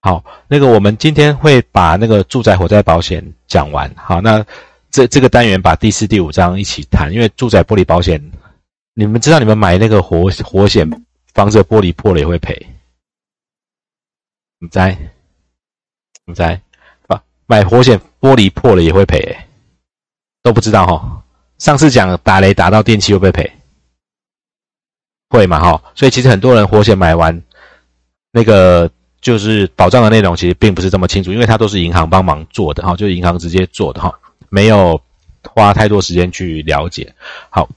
好，那个我们今天会把那个住宅火灾保险讲完。好，那这这个单元把第四、第五章一起谈，因为住宅玻璃保险，你们知道你们买那个火火险，房子玻璃破了也会赔。你在？你在？啊，买火险玻璃破了也会赔，都不知道哈。上次讲打雷打到电器会不会赔？会嘛哈？所以其实很多人火险买完，那个。就是保障的内容其实并不是这么清楚，因为它都是银行帮忙做的哈，就是银行直接做的哈，没有花太多时间去了解。好，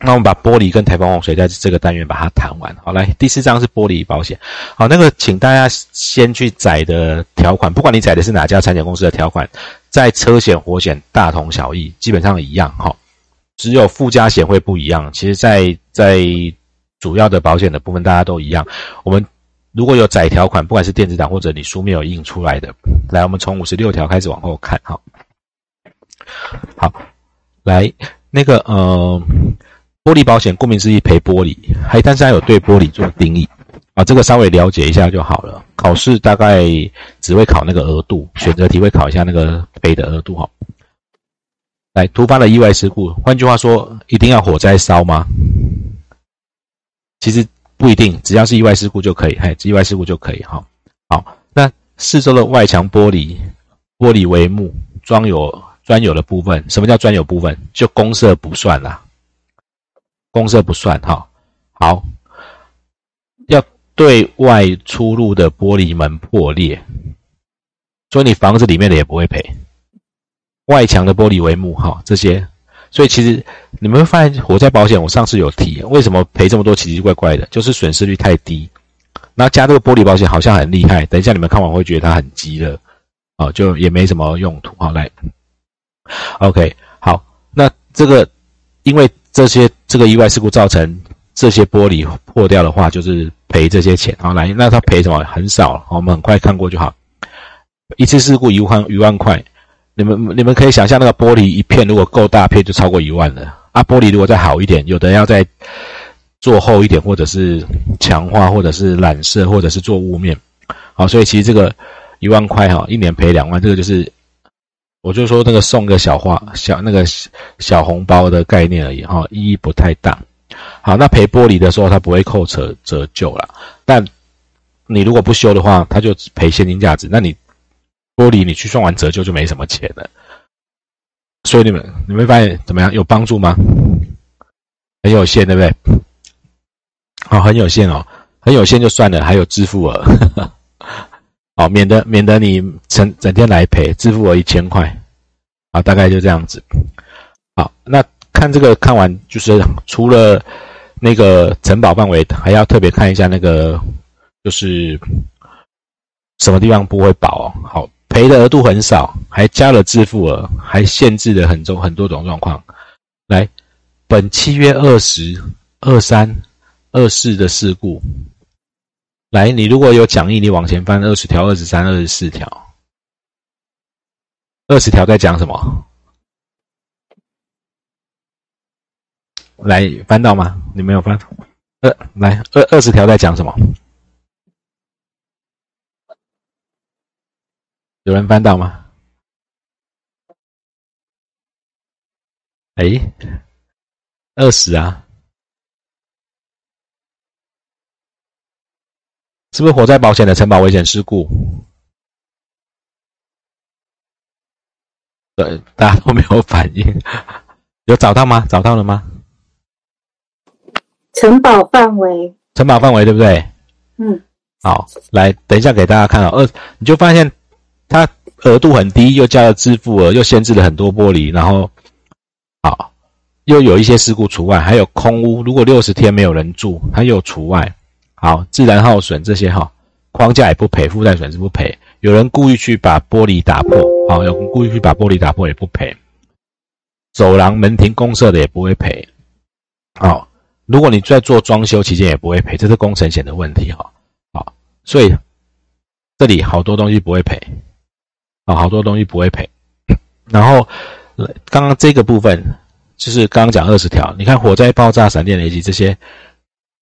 那我们把玻璃跟台风洪水在这个单元把它谈完。好，来第四章是玻璃保险。好，那个请大家先去载的条款，不管你载的是哪家产险公司的条款，在车险、火险大同小异，基本上一样哈，只有附加险会不一样。其实，在在主要的保险的部分，大家都一样。我们如果有载条款，不管是电子档或者你书面有印出来的，来，我们从五十六条开始往后看，哈。好，来那个呃，玻璃保险顾名思义赔玻璃，还但是还有对玻璃做定义啊，这个稍微了解一下就好了。考试大概只会考那个额度，选择题会考一下那个赔的额度哈。来，突发的意外事故，换句话说，一定要火灾烧吗？其实。不一定，只要是意外事故就可以，嘿，意外事故就可以，哈，好，那四周的外墙玻璃、玻璃帷幕装有专有的部分，什么叫专有部分？就公设不算啦，公设不算，哈，好，要对外出入的玻璃门破裂，所以你房子里面的也不会赔，外墙的玻璃帷幕，哈，这些。所以其实你们会发现，火灾保险我上次有提，为什么赔这么多奇奇怪怪的，就是损失率太低。那加这个玻璃保险好像很厉害，等一下你们看完会觉得它很鸡肋，哦，就也没什么用途。好，来，OK，好，那这个因为这些这个意外事故造成这些玻璃破掉的话，就是赔这些钱。好，来，那他赔什么？很少，我们很快看过就好。一次事故一万一万块。你们你们可以想象，那个玻璃一片如果够大片，就超过一万了啊！玻璃如果再好一点，有的要再做厚一点，或者是强化，或者是染色，或者是做雾面，好，所以其实这个一万块哈，一年赔两万，这个就是我就说那个送个小花小那个小红包的概念而已哈，意义不太大。好，那赔玻璃的时候，它不会扣折折旧了，但你如果不修的话，它就赔现金价值，那你。玻璃，你去算完折旧就没什么钱了，所以你们你会发现怎么样？有帮助吗？很有限，对不对？好，很有限哦，很有限就算了，还有支付额，好，免得免得你整整天来赔，支付额一千块，啊，大概就这样子。好，那看这个看完就是除了那个承保范围，还要特别看一下那个就是什么地方不会保哦。好。赔的额度很少，还加了自付额，还限制了很多很多种状况。来，本契约二十二三二四的事故，来，你如果有讲义，你往前翻二十条、二十三、二十四条，二十条在讲什么？来，翻到吗？你没有翻？二来二二十条在讲什么？有人翻到吗？哎，二十啊，是不是火灾保险的承保危险事故？对，大家都没有反应，有找到吗？找到了吗？承保范围，承保范围对不对？嗯，好，来，等一下给大家看哦二，你就发现。它额度很低，又加了支付额，又限制了很多玻璃，然后，好，又有一些事故除外，还有空屋，如果六十天没有人住，它又除外。好，自然耗损这些哈，框架也不赔，附带损失不赔。有人故意去把玻璃打破，好，有人故意去把玻璃打破也不赔。走廊、门庭、公社的也不会赔。好，如果你在做装修期间也不会赔，这是工程险的问题哈。好，所以这里好多东西不会赔。啊，好多东西不会赔。然后，刚刚这个部分就是刚刚讲二十条，你看火灾、爆炸、闪电雷击这些，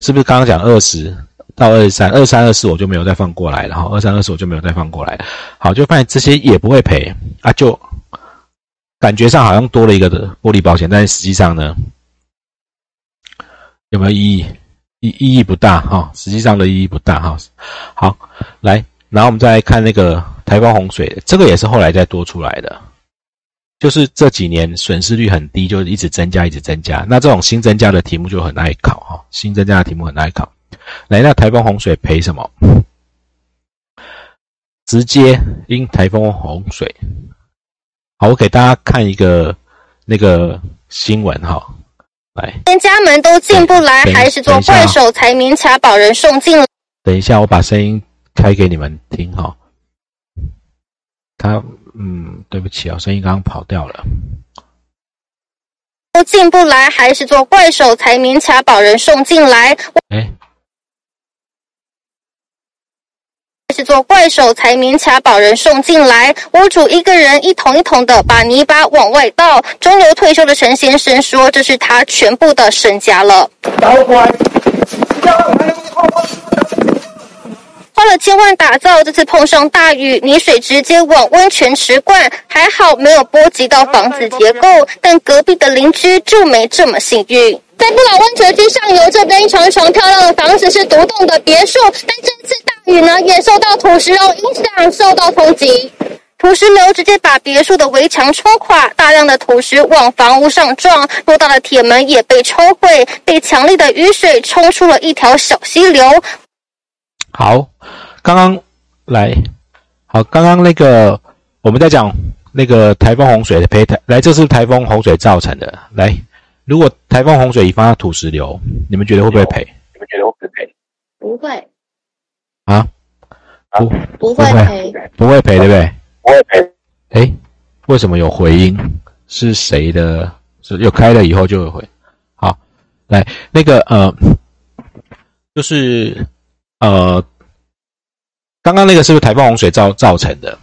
是不是刚刚讲二十到二十三、二三、二四我就没有再放过来了哈，二三、二四我就没有再放过来。好，就发现这些也不会赔啊，就感觉上好像多了一个的玻璃保险，但实际上呢，有没有意义？意意义不大哈，实际上的意义不大哈。好，来，然后我们再来看那个台风洪水，这个也是后来再多出来的。就是这几年损失率很低，就一直增加，一直增加。那这种新增加的题目就很爱考哈，新增加的题目很爱考。来，那台风洪水赔什么？直接因台风洪水。好，我给大家看一个那个新闻哈。来，连家门都进不来，还是做怪手才勉强把人送进。等一下，我把声音开给你们听哈。他。嗯，对不起啊，声音刚刚跑掉了。都进不来，还是做怪手才勉强把人送进来。哎，还是做怪手才勉强把人送进来。屋主一个人一桶一桶的把泥巴往外倒。中流退休的陈先生说：“这是他全部的身家了。”千万打造，这次碰上大雨，泥水直接往温泉池灌，还好没有波及到房子结构，但隔壁的邻居就没这么幸运。在不老温泉区上游这边一幢一幢漂亮的房子是独栋的别墅，但这次大雨呢也受到土石流影响，受到冲击，土石流直接把别墅的围墙冲垮，大量的土石往房屋上撞，偌大的铁门也被冲毁，被强力的雨水冲出了一条小溪流。好，刚刚来，好，刚刚那个我们在讲那个台风洪水的胚胎，来，这是台风洪水造成的。来，如果台风洪水引发的土石流，你们觉得会不会赔？你们觉得会不会赔？不会。啊？不，不会赔，不会赔，对不对？不会赔。哎，为什么有回音？是谁的？是有开了以后就有回。好，来，那个呃，就是。呃，刚刚那个是不是台风洪水造造成的？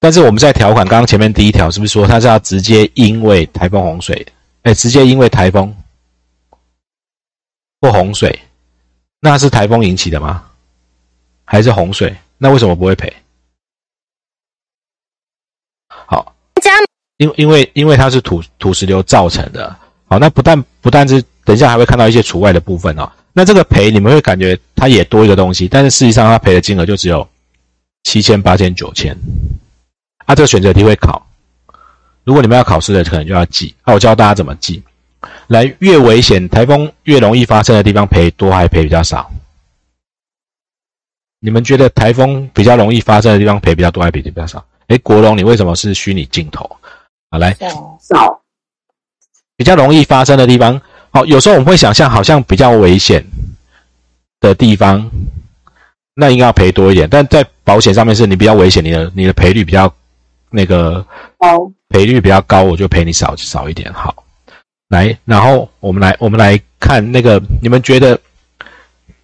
但是我们在条款刚刚前面第一条是不是说它是要直接因为台风洪水，哎，直接因为台风或洪水，那是台风引起的吗？还是洪水？那为什么不会赔？好，因为因为因为它是土土石流造成的。好，那不但不但是等一下还会看到一些除外的部分哦。那这个赔你们会感觉它也多一个东西，但是实际上它赔的金额就只有七千、八千、九千。啊，这个选择题会考，如果你们要考试的，可能就要记。啊，我教大家怎么记。来，越危险、台风越容易发生的地方赔多还赔比较少？你们觉得台风比较容易发生的地方赔比较多还赔比较少？哎，国龙，你为什么是虚拟镜头？好，来，少，比较容易发生的地方。好，有时候我们会想象，好像比较危险的地方，那应该要赔多一点。但在保险上面，是你比较危险，你的你的赔率比较那个高，赔率比较高，我就赔你少少一点。好，来，然后我们来我们来看那个，你们觉得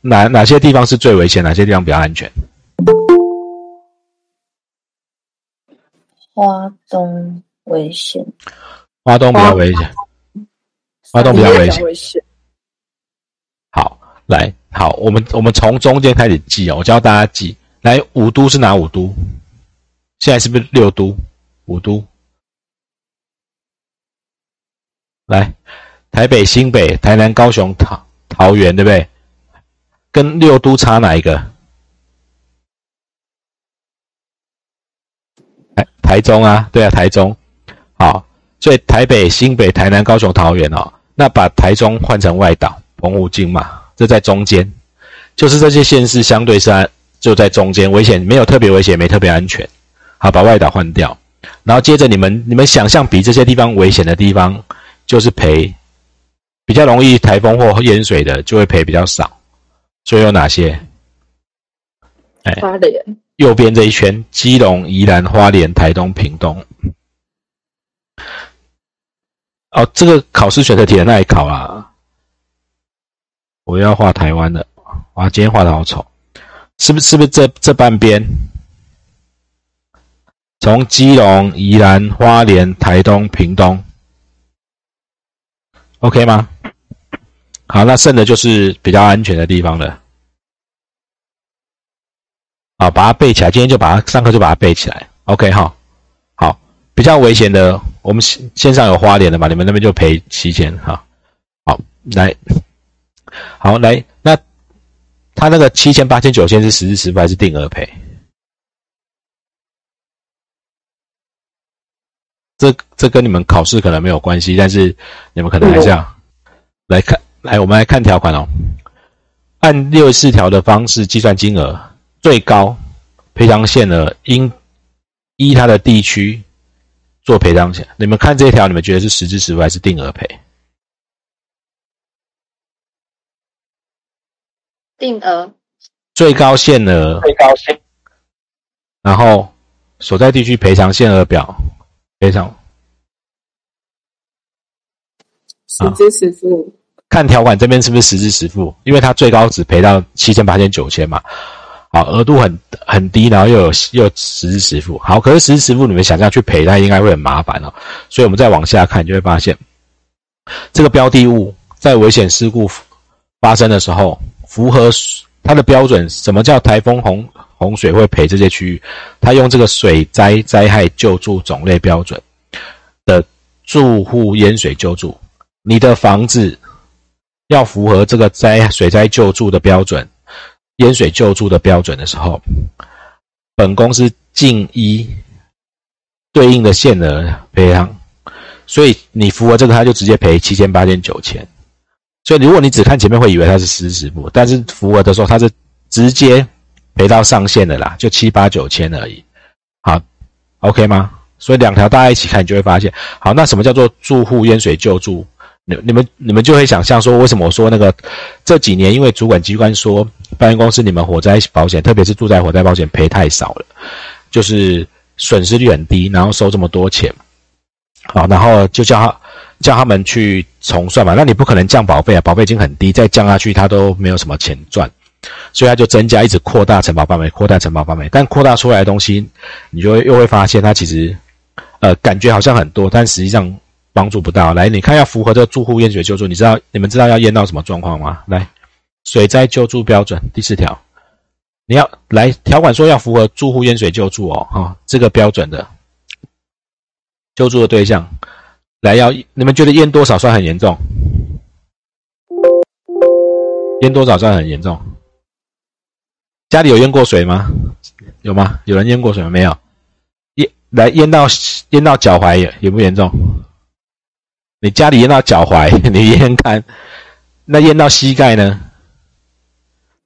哪哪些地方是最危险，哪些地方比较安全？花东危险，花东比较危险。花东比较危险。好，来，好，我们我们从中间开始记哦，我教大家记。来，五都是哪五都？现在是不是六都？五都。来，台北、新北、台南、高雄、桃桃园，对不对？跟六都差哪一个？台台中啊，对啊，台中。好，所以台北、新北、台南、高雄、桃园哦。那把台中换成外岛，澎湖、金马，这在中间，就是这些县市相对是就在中间，危险没有特别危险，没特别安全。好，把外岛换掉，然后接着你们你们想象比这些地方危险的地方，就是赔比较容易台风或淹水的，就会赔比较少。所以有哪些？哎，花莲右边这一圈，基隆、宜兰、花莲、台东、屏东。哦，这个考试选择题那里考啊？我要画台湾的，哇，今天画的好丑，是不是？是不是这这半边？从基隆、宜兰、花莲、台东、屏东，OK 吗？好，那剩的就是比较安全的地方了。啊，把它背起来。今天就把它上课就把它背起来。OK 哈，好，比较危险的，我们线线上有花莲的嘛，你们那边就赔七千哈。好，来，好来，那他那个七千、八千、九千是实时实付还是定额赔？这这跟你们考试可能没有关系，但是你们可能还是要来看。来，我们来看条款哦。按六十四条的方式计算金额，最高赔偿限额应依它的地区做赔偿险。你们看这条，你们觉得是实支实付还是定额赔？定额。最高限额。最高限。然后所在地区赔偿限额表。赔偿。实支实付。看条款这边是不是实支实付？因为它最高只赔到七千、八千、九千嘛。好，额度很很低，然后又有又实支实付。好，可是实支付你们想象去赔，它应该会很麻烦哦。所以我们再往下看，就会发现这个标的物在危险事故发生的时候，符合它的标准。什么叫台风洪洪水会赔这些区域？它用这个水灾灾害救助种类标准的住户淹水救助，你的房子。要符合这个灾水灾救助的标准、淹水救助的标准的时候，本公司尽一对应的限额赔偿。所以你符合这个，他就直接赔七千、八千、九千。所以如果你只看前面，会以为它是实时付，但是符合的时候，它是直接赔到上限的啦，就七八九千而已。好，OK 吗？所以两条大家一起看，你就会发现，好，那什么叫做住户淹水救助？你你们你们就会想象说，为什么我说那个这几年因为主管机关说，保险公司你们火灾保险，特别是住宅火灾保险赔太少了，就是损失率很低，然后收这么多钱，好，然后就叫他叫他们去重算嘛。那你不可能降保费啊，保费已经很低，再降下去他都没有什么钱赚，所以他就增加，一直扩大承保范围，扩大承保范围。但扩大出来的东西，你就会又会发现，它其实呃感觉好像很多，但实际上。帮助不到，来，你看要符合这个住户淹水救助，你知道你们知道要淹到什么状况吗？来，水灾救助标准第四条，你要来条款说要符合住户淹水救助哦，哈，这个标准的救助的对象，来要你们觉得淹多少算很严重？淹多少算很严重？家里有淹过水吗？有吗？有人淹过水吗？没有？淹来淹到淹到脚踝也也不严重？你家里淹到脚踝，你淹看，那淹到膝盖呢？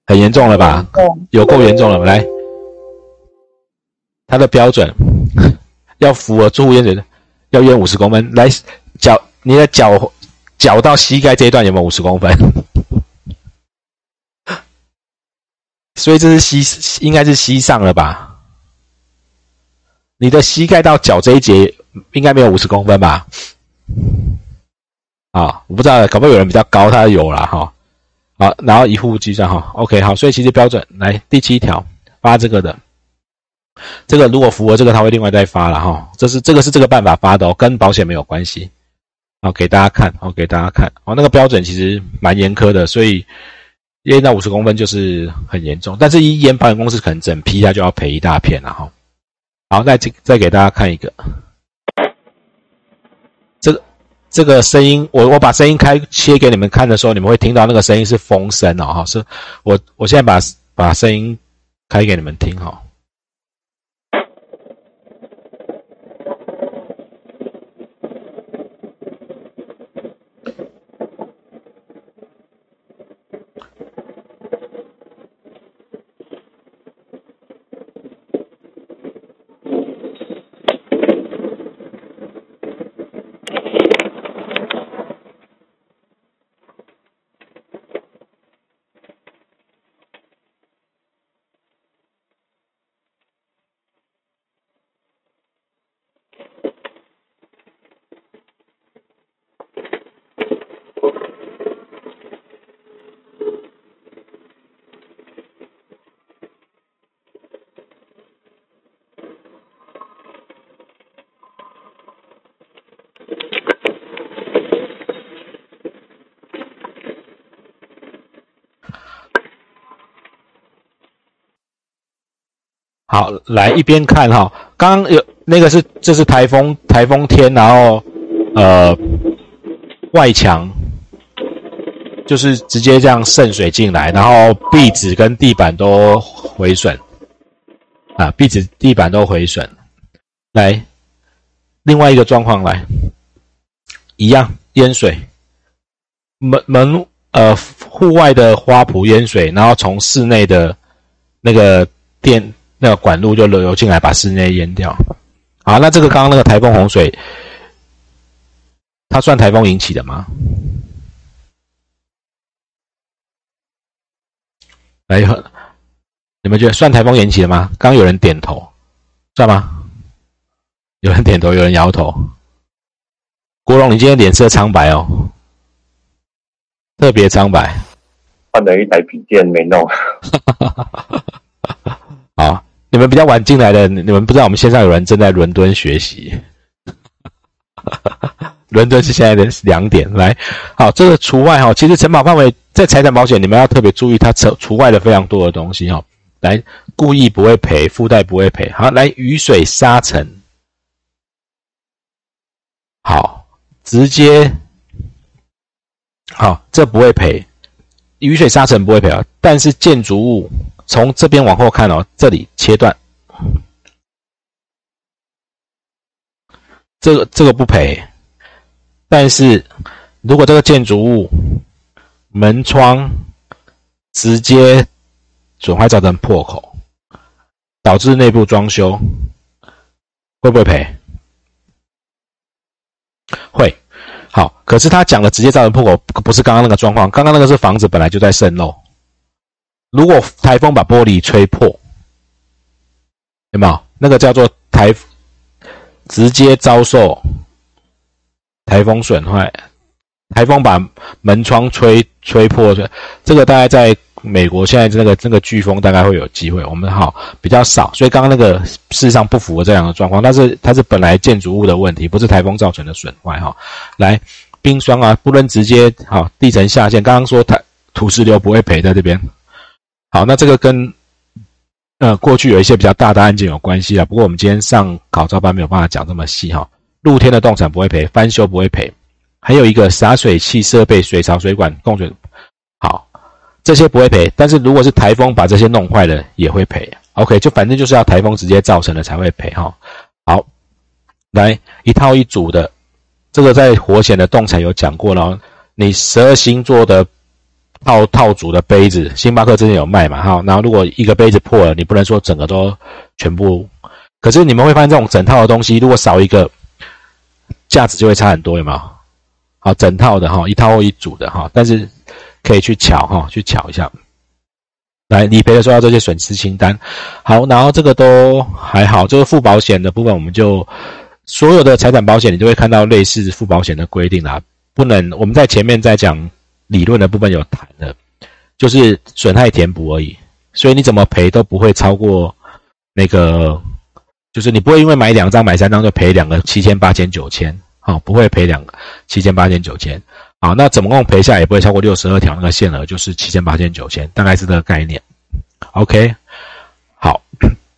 很严重了吧？有够严重了。来，它的标准 要符合住户淹水的，要淹五十公分。来，脚你的脚脚到膝盖这一段有没有五十公分？所以这是膝，应该是膝上了吧？你的膝盖到脚这一节应该没有五十公分吧？啊，我不知道，可不可以有人比较高，他有了哈。好，然后一户计算哈，OK，好，所以其实标准来第七条发这个的，这个如果符合这个，他会另外再发了哈。这是这个是这个办法发的哦，跟保险没有关系。好，给大家看，好，给大家看，哦，那个标准其实蛮严苛的，所以淹到五十公分就是很严重，但是一淹保险公司可能整批他就要赔一大片了哈。好，再再给大家看一个。这个声音，我我把声音开切给你们看的时候，你们会听到那个声音是风声哦，哈，是我我现在把把声音开给你们听哈。好，来一边看哈，刚刚有那个是这是台风台风天，然后呃外墙就是直接这样渗水进来，然后壁纸跟地板都毁损啊，壁纸地板都毁损。来，另外一个状况来，一样淹水，门门呃户外的花圃淹水，然后从室内的那个电。那个管路就流流进来，把室内淹掉。好，那这个刚刚那个台风洪水，它算台风引起的吗？来，你们觉得算台风引起的吗？刚刚有人点头，算吗？有人点头，有人摇头。国荣，你今天脸色苍白哦，特别苍白。换了一台笔电没弄。你们比较晚进来的，你们不知道我们线上有人正在伦敦学习。伦敦是现在的两点，来，好，这个除外哈。其实承保范围在财产保险，你们要特别注意，它除除外的非常多的东西哈。来，故意不会赔，附带不会赔。好，来雨水沙尘，好，直接，好，这不会赔，雨水沙尘不会赔啊，但是建筑物。从这边往后看哦，这里切断，这个这个不赔，但是如果这个建筑物门窗直接损坏造成破口，导致内部装修，会不会赔？会。好，可是他讲的直接造成破口，不是刚刚那个状况，刚刚那个是房子本来就在渗漏。如果台风把玻璃吹破，有没有那个叫做台直接遭受台风损坏？台风把门窗吹吹破，这这个大概在美国现在这个这个飓风大概会有机会，我们好比较少，所以刚刚那个事实上不符合这两个状况，但是它是本来建筑物的问题，不是台风造成的损坏哈。来冰霜啊，不能直接好地层下陷，刚刚说台土石流不会赔在这边。好，那这个跟呃过去有一些比较大的案件有关系啊。不过我们今天上考照班没有办法讲这么细哈。露天的动产不会赔，翻修不会赔，还有一个洒水器设备、水槽、水管、供水，好，这些不会赔。但是如果是台风把这些弄坏了，也会赔。OK，就反正就是要台风直接造成的才会赔哈。好，来一套一组的，这个在活险的动产有讲过了，你十二星座的。套套组的杯子，星巴克之前有卖嘛？哈，然后如果一个杯子破了，你不能说整个都全部。可是你们会发现，这种整套的东西，如果少一个，价值就会差很多，有没有？好，整套的哈，一套或一组的哈，但是可以去瞧哈，去瞧一下。来理赔的时候要这些损失清单。好，然后这个都还好，这个附保险的部分，我们就所有的财产保险，你都会看到类似附保险的规定啦。不能，我们在前面在讲。理论的部分有谈的，就是损害填补而已，所以你怎么赔都不会超过那个，就是你不会因为买两张买三张就赔两个七千八千九千，好，不会赔两个七千八千九千，好，那怎么共赔下也不会超过六十二条那个限额，就是七千八千九千，大概是这个概念。OK，好，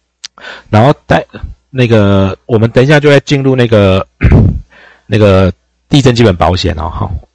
然后带那个我们等一下就会进入那个 那个地震基本保险哦，哈。